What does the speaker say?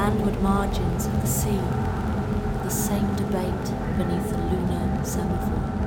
landward margins of the sea, the same debate beneath the lunar semaphore.